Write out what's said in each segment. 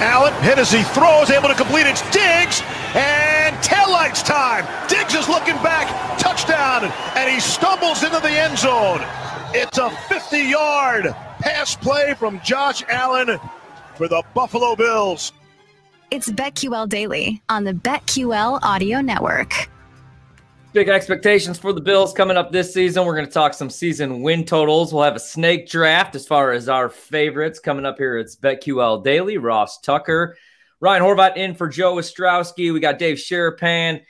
Allen hit as he throws, able to complete it. Diggs and taillights time. Diggs is looking back, touchdown, and he stumbles into the end zone. It's a 50 yard pass play from Josh Allen for the Buffalo Bills. It's BetQL Daily on the BetQL Audio Network. Big expectations for the Bills coming up this season. We're going to talk some season win totals. We'll have a snake draft as far as our favorites coming up here. It's BetQL Daily. Ross Tucker, Ryan Horvat in for Joe Ostrowski. We got Dave Sharapan,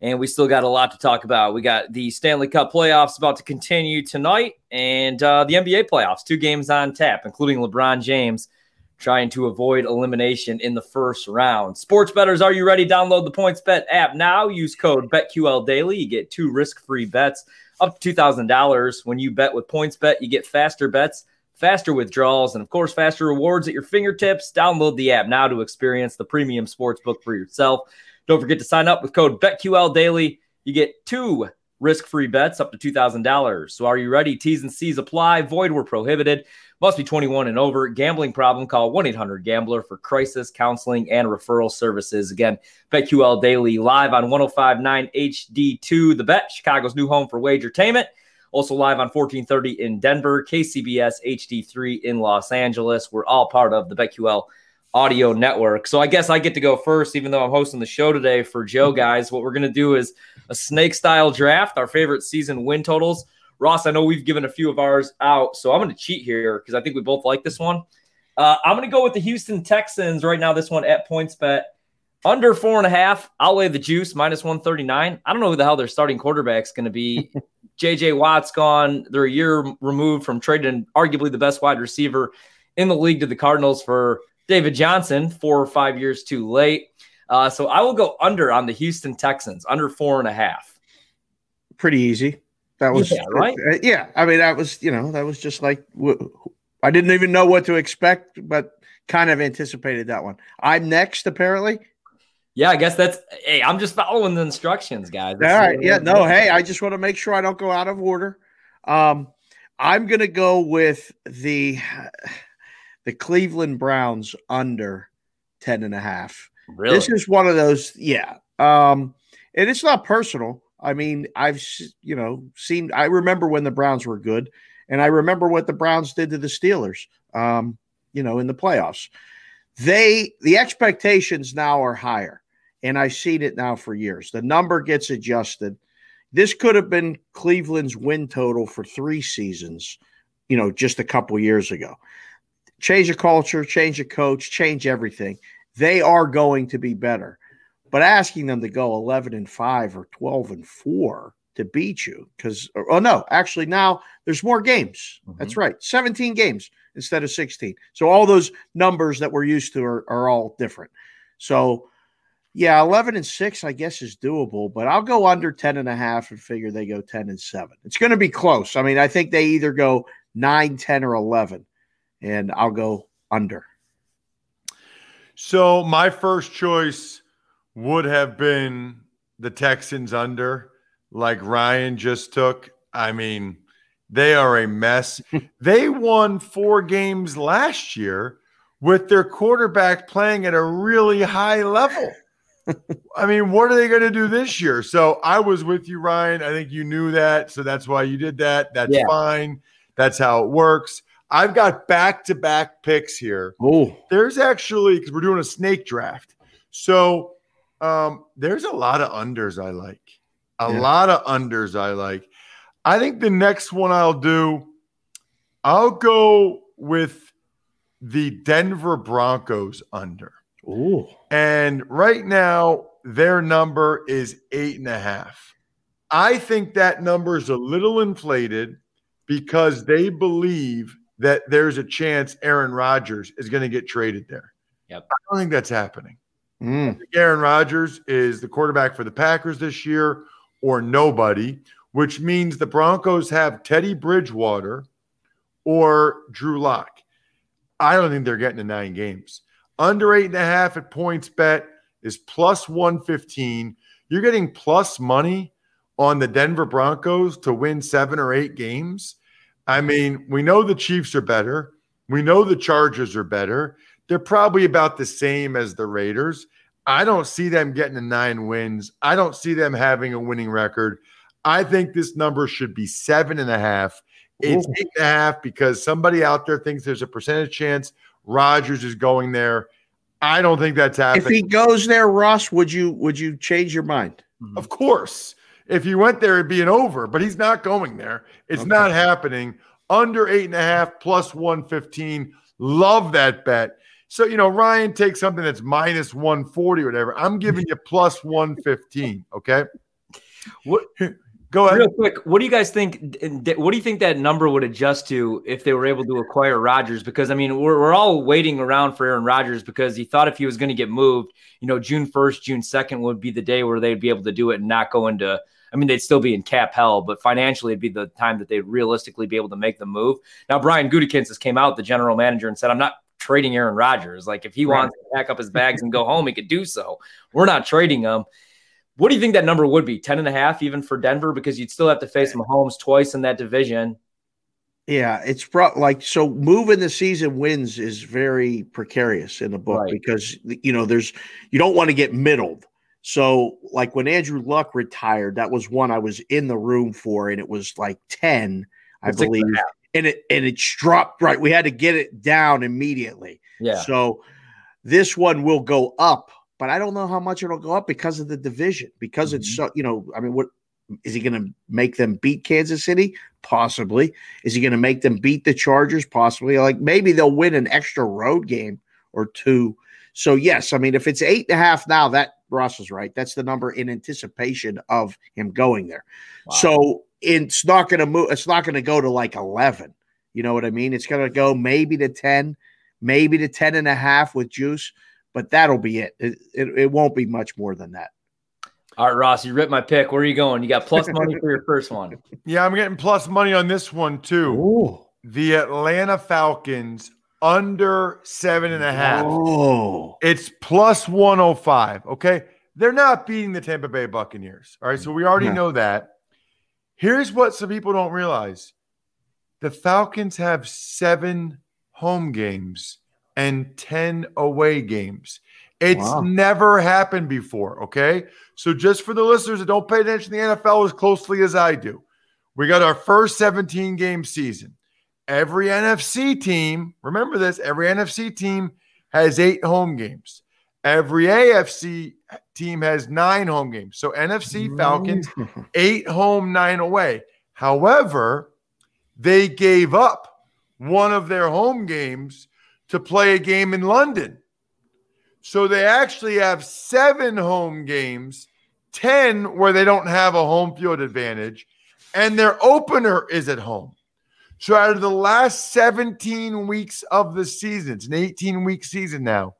and we still got a lot to talk about. We got the Stanley Cup playoffs about to continue tonight, and uh, the NBA playoffs. Two games on tap, including LeBron James trying to avoid elimination in the first round. Sports betters, are you ready? Download the PointsBet app now. Use code BetQL Daily. You get two risk-free bets up to $2,000. When you bet with PointsBet, you get faster bets, faster withdrawals, and of course, faster rewards at your fingertips. Download the app now to experience the premium sports book for yourself. Don't forget to sign up with code BetQL Daily. You get two risk-free bets up to $2,000. So are you ready? T's and C's apply. Void were prohibited. Must be 21 and over. Gambling problem? Call 1 800 Gambler for crisis counseling and referral services. Again, BetQL Daily live on 1059 HD2. The Bet, Chicago's new home for wagertainment. Also live on 1430 in Denver, KCBS HD3 in Los Angeles. We're all part of the BetQL audio network. So I guess I get to go first, even though I'm hosting the show today for Joe, guys. What we're going to do is a snake style draft, our favorite season win totals. Ross, I know we've given a few of ours out, so I'm going to cheat here because I think we both like this one. Uh, I'm going to go with the Houston Texans right now. This one at PointsBet under four and a half. I'll lay the juice minus 139. I don't know who the hell their starting quarterback's going to be. JJ Watt's gone. They're a year removed from trading arguably the best wide receiver in the league to the Cardinals for David Johnson, four or five years too late. Uh, so I will go under on the Houston Texans, under four and a half. Pretty easy. That was yeah, right. Uh, yeah, I mean that was you know that was just like I didn't even know what to expect, but kind of anticipated that one. I'm next, apparently. Yeah, I guess that's. Hey, I'm just following the instructions, guys. All right. Yeah. No. Hey, I just want to make sure I don't go out of order. Um, I'm gonna go with the the Cleveland Browns under 10 and a half. Really? This is one of those. Yeah. Um, and it's not personal. I mean, I've you know seen. I remember when the Browns were good, and I remember what the Browns did to the Steelers. Um, you know, in the playoffs, they the expectations now are higher, and I've seen it now for years. The number gets adjusted. This could have been Cleveland's win total for three seasons. You know, just a couple years ago. Change the culture, change the coach, change everything. They are going to be better. But asking them to go 11 and 5 or 12 and 4 to beat you, because, oh no, actually now there's more games. Mm-hmm. That's right. 17 games instead of 16. So all those numbers that we're used to are, are all different. So, yeah, 11 and 6, I guess, is doable, but I'll go under 10 and a half and figure they go 10 and 7. It's going to be close. I mean, I think they either go 9, 10, or 11, and I'll go under. So, my first choice would have been the Texans under, like Ryan just took. I mean, they are a mess. they won four games last year with their quarterback playing at a really high level. I mean, what are they going to do this year? So I was with you, Ryan. I think you knew that. So that's why you did that. That's yeah. fine. That's how it works. I've got back to back picks here. Oh, there's actually, because we're doing a snake draft. So Um, there's a lot of unders I like. A Yeah. lot of unders I like. I think the next one I'll do, I'll go with the Denver Broncos under. Ooh. And right now, their number is eight and a half. I think that number is a little inflated because they believe that there's a chance Aaron Rodgers is going to get traded there. Yep. I don't think that's happening. Mm. Think Aaron Rodgers is the quarterback for the Packers this year or nobody, which means the Broncos have Teddy Bridgewater or Drew Lock. I don't think they're getting to nine games. Under eight and a half at points bet is plus 115. You're getting plus money on the Denver Broncos to win seven or eight games. I mean, we know the Chiefs are better. We know the Chargers are better. They're probably about the same as the Raiders. I don't see them getting to nine wins. I don't see them having a winning record. I think this number should be seven and a half. It's Ooh. eight and a half because somebody out there thinks there's a percentage chance Rodgers is going there. I don't think that's happening. If he goes there, Ross, would you would you change your mind? Of course. If he went there, it'd be an over, but he's not going there. It's Okay. not happening. Under eight and a half plus 115. Love that bet. So, you know, Ryan takes something that's minus 140 or whatever. I'm giving you plus 115. Okay. What- Go ahead. Real quick, what do you guys think? What do you think that number would adjust to if they were able to acquire Rodgers? Because I mean, we're, we're all waiting around for Aaron Rodgers because he thought if he was going to get moved, you know, June first, June second would be the day where they'd be able to do it and not go into. I mean, they'd still be in cap hell, but financially, it'd be the time that they'd realistically be able to make the move. Now, Brian Gutekunst has came out, the general manager, and said, "I'm not trading Aaron Rodgers. Like, if he Right. wants to pack up his bags and go home, he could do so. We're not trading him." What do you think that number would be? 10 and a half even for Denver? Because you'd still have to face Mahomes twice in that division. Yeah, it's pro- like so moving the season wins is very precarious in the book Right. because you know there's you don't want to get middled. So like when Andrew Luck retired, that was one I was in the room for, and it was like 10, I a believe. half. And it and it dropped right. We had to get it down immediately. Yeah. So this one will go up, but I don't know how much it'll go up because of the division. Because it's Mm-hmm. so, you know, I mean, what is he going to make them beat Kansas City? Possibly. Is he going to make them beat the Chargers? Possibly. Like maybe they'll win an extra road game or two. So yes, I mean, if it's eight and a half now, that Ross is right. That's the number in anticipation of him going there. Wow. So it's not going to move. It's not going to go to like 11. You know what I mean? It's going to go maybe to 10, maybe to 10 and a half with juice, but that'll be it. It, it, it won't be much more than that. All right, Ross, you ripped my pick. Where are you going? You got plus money for your first one. Yeah, I'm getting plus money on this one too. Oh, The Atlanta Falcons under seven and a half. oh, It's plus 105. Okay. They're not beating the Tampa Bay Buccaneers. All right. So we already No. know that. Here's what some people don't realize the Falcons have seven home games and 10 away games. It's Wow. never happened before. Okay. So just for the listeners that don't pay attention to the NFL as closely as I do, we got our first 17 game season. Every NFC team, remember this, every NFC team has eight home games. Every AFC team has nine home games. So NFC Falcons, eight home, nine away. However, they gave up one of their home games to play a game in London. So they actually have seven home games, 10 where they don't have a home field advantage, and their opener is at home. So out of the last 17 weeks of the season, it's an 18 week season now,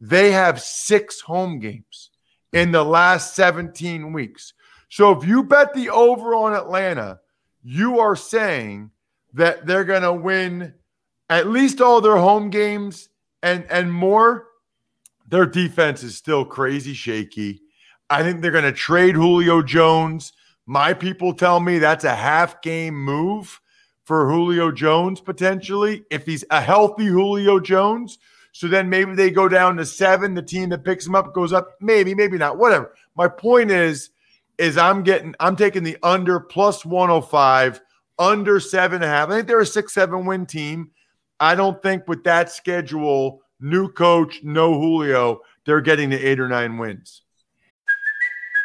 they have six home games in the last 17 weeks. So if you bet the over on Atlanta, you are saying that they're going to win at least all their home games and and more. Their defense is still crazy shaky. I think they're going to trade Julio Jones. My people tell me that's a half game move for Julio Jones potentially if he's a healthy Julio Jones. So then maybe they go down to seven. The team that picks him up goes up. Maybe, maybe not. Whatever. My point is, is I'm getting, I'm taking the under plus 105, under seven and a half. I think they're a six, seven win team. I don't think with that schedule, new coach, no Julio, they're getting the eight or nine wins.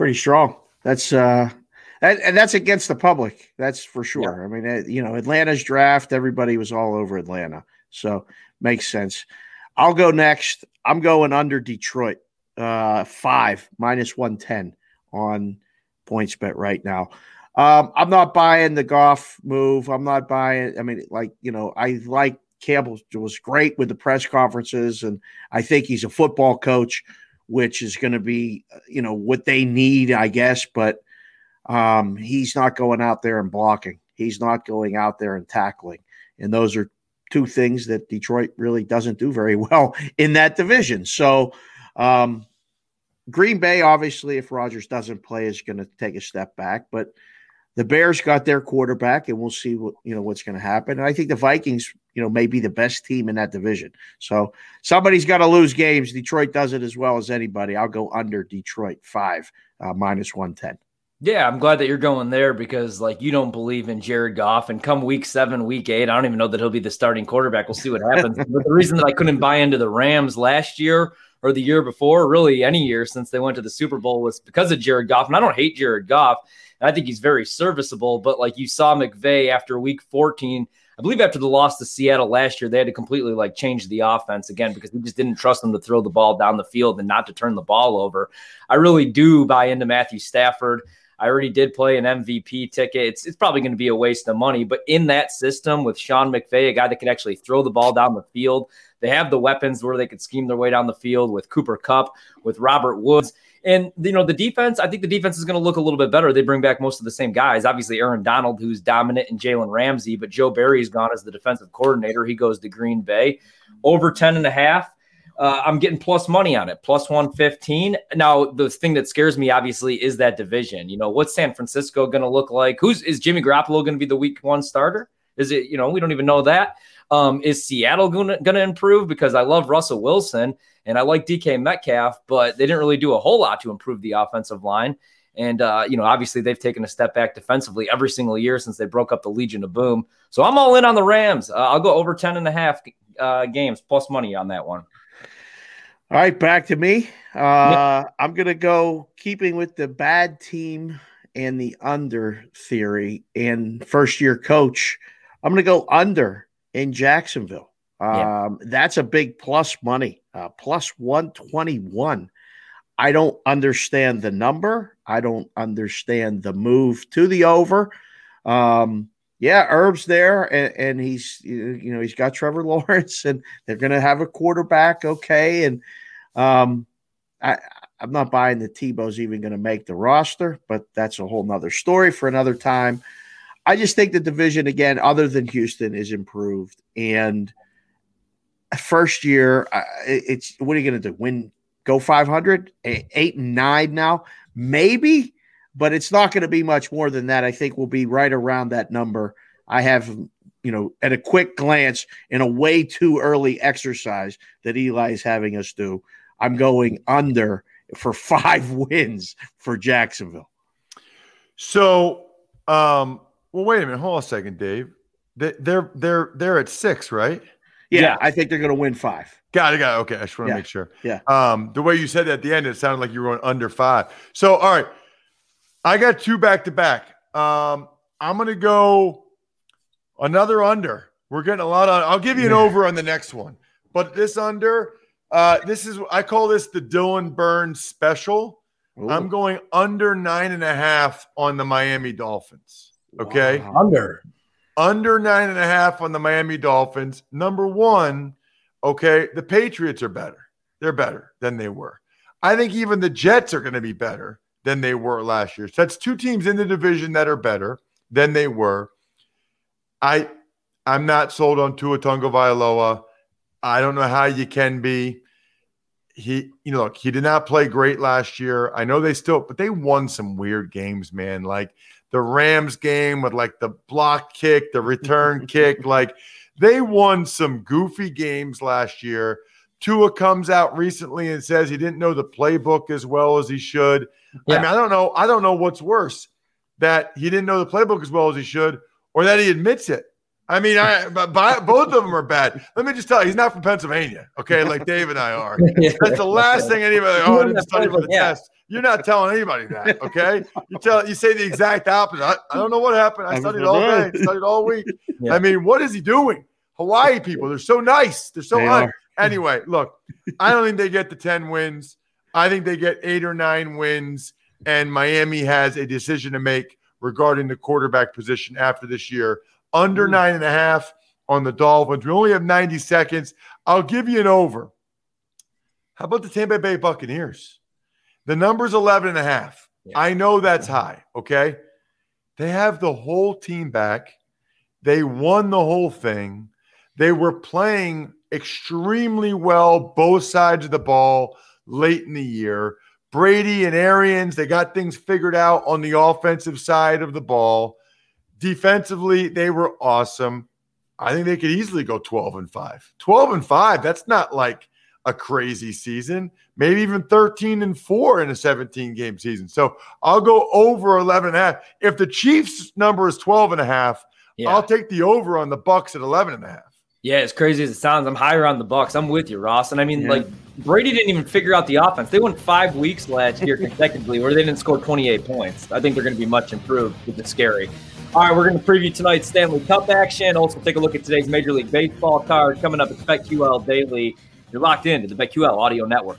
Pretty strong. That's uh that, and that's against the public. That's for sure. Yeah. I mean, you know, Atlanta's draft, everybody was all over Atlanta. So makes sense. I'll go next. I'm going under Detroit. Uh five minus 110 on points bet right now. Um, I'm not buying the Goff move. I'm not buying. I mean, like you know, I like Campbell was great with the press conferences, and I think he's a football coach, which is going to be you know what they need, I guess. But um, he's not going out there and blocking. He's not going out there and tackling, and those are two things that Detroit really doesn't do very well in that division. So. Um, Green Bay, obviously, if Rodgers doesn't play, is going to take a step back. But the Bears got their quarterback, and we'll see what you know what's going to happen. And I think the Vikings, you know, may be the best team in that division. So somebody's got to lose games. Detroit does it as well as anybody. I'll go under Detroit five uh, minus one ten. Yeah, I'm glad that you're going there because like you don't believe in Jared Goff, and come week seven, week eight, I don't even know that he'll be the starting quarterback. We'll see what happens. but the reason that I couldn't buy into the Rams last year or the year before, really any year since they went to the Super Bowl, was because of Jared Goff. And I don't hate Jared Goff. I think he's very serviceable. But like you saw McVay after week 14, I believe after the loss to Seattle last year, they had to completely like change the offense again because we just didn't trust them to throw the ball down the field and not to turn the ball over. I really do buy into Matthew Stafford. I already did play an MVP ticket. It's, it's probably going to be a waste of money, but in that system with Sean McVay, a guy that could actually throw the ball down the field, they have the weapons where they could scheme their way down the field with Cooper Kupp, with Robert Woods. And you know the defense, I think the defense is going to look a little bit better. They bring back most of the same guys. Obviously, Aaron Donald, who's dominant, and Jalen Ramsey, but Joe Barry's gone as the defensive coordinator. He goes to Green Bay. Over 10 and a half. Uh, I'm getting plus money on it, plus 115. Now, the thing that scares me, obviously, is that division. You know, what's San Francisco going to look like? Who's is Jimmy Garoppolo going to be the week one starter? Is it, you know, we don't even know that. Um, is Seattle going to improve? Because I love Russell Wilson and I like DK Metcalf, but they didn't really do a whole lot to improve the offensive line. And, uh, you know, obviously they've taken a step back defensively every single year since they broke up the Legion of Boom. So I'm all in on the Rams. Uh, I'll go over 10 and a half uh, games plus money on that one. All right, back to me. Uh, I'm going to go keeping with the bad team and the under theory and first year coach. I'm going to go under in Jacksonville. Yeah. Um, that's a big plus money, uh, plus 121. I don't understand the number. I don't understand the move to the over. Um, yeah, Herb's there, and, and, he's you know he's got Trevor Lawrence, and they're going to have a quarterback, okay. And um, I I'm not buying the Tebow's even going to make the roster, but that's a whole nother story for another time. I just think the division again, other than Houston, is improved. And first year, it's what are you going to do? Win, go 500, eight and nine now, maybe, but it's not going to be much more than that. I think we'll be right around that number. I have, you know, at a quick glance in a way too early exercise that Eli is having us do. I'm going under for five wins for Jacksonville. So, um, well, wait a minute. Hold on a second, Dave. They, they're they're they're at six, right? Yeah, yeah. I think they're going to win five. Got it. Got it. Okay, I just want to yeah. make sure. Yeah. Um, the way you said that at the end, it sounded like you were going under five. So, all right, I got two back to back. Um, I'm going to go another under. We're getting a lot on. I'll give you an over on the next one, but this under, uh, this is I call this the Dylan Burns special. Ooh. I'm going under nine and a half on the Miami Dolphins. Okay. Wow. Under. Under nine and a half on the Miami Dolphins. Number one, okay, the Patriots are better. They're better than they were. I think even the Jets are going to be better than they were last year. So that's two teams in the division that are better than they were. I I'm not sold on Tua Tagovailoa. I don't know how you can be. he, you know, look, he did not play great last year. I know they still, but they won some weird games, man. Like the Rams game with like the block kick, the return kick. Like they won some goofy games last year. Tua comes out recently and says he didn't know the playbook as well as he should. Yeah. I mean, I don't know. I don't know what's worse that he didn't know the playbook as well as he should, or that he admits it. I mean, I but both of them are bad. Let me just tell you, he's not from Pennsylvania, okay? Like Dave and I are. That's the last thing anybody. Oh, I didn't study for the yeah. test. You're not telling anybody that, okay? You tell you say the exact opposite. I, I don't know what happened. I studied all day, studied all week. Yeah. I mean, what is he doing? Hawaii people, they're so nice. They're so nice. Anyway, look, I don't think they get the 10 wins. I think they get eight or nine wins, and Miami has a decision to make regarding the quarterback position after this year under mm. nine and a half on the Dolphins. We only have 90 seconds. I'll give you an over. How about the Tampa Bay Buccaneers? The number's 11 and a half. Yeah. I know that's high, okay? They have the whole team back. They won the whole thing. They were playing extremely well both sides of the ball late in the year. Brady and Arians, they got things figured out on the offensive side of the ball. Defensively, they were awesome. I think they could easily go 12 and 5. 12 and 5, that's not like a crazy season. Maybe even 13 and 4 in a 17 game season. So I'll go over 11 and a half. If the Chiefs number is 12 and a half, yeah. I'll take the over on the Bucks at 11 and a half. Yeah, as crazy as it sounds, I'm higher on the Bucks. I'm with you, Ross. And I mean, yeah. like Brady didn't even figure out the offense. They went five weeks last year consecutively where they didn't score 28 points. I think they're going to be much improved, which is scary. All right, we're going to preview tonight's Stanley Cup action. Also, take a look at today's Major League Baseball card coming up at BetQL Daily. You're locked in to the BetQL Audio Network.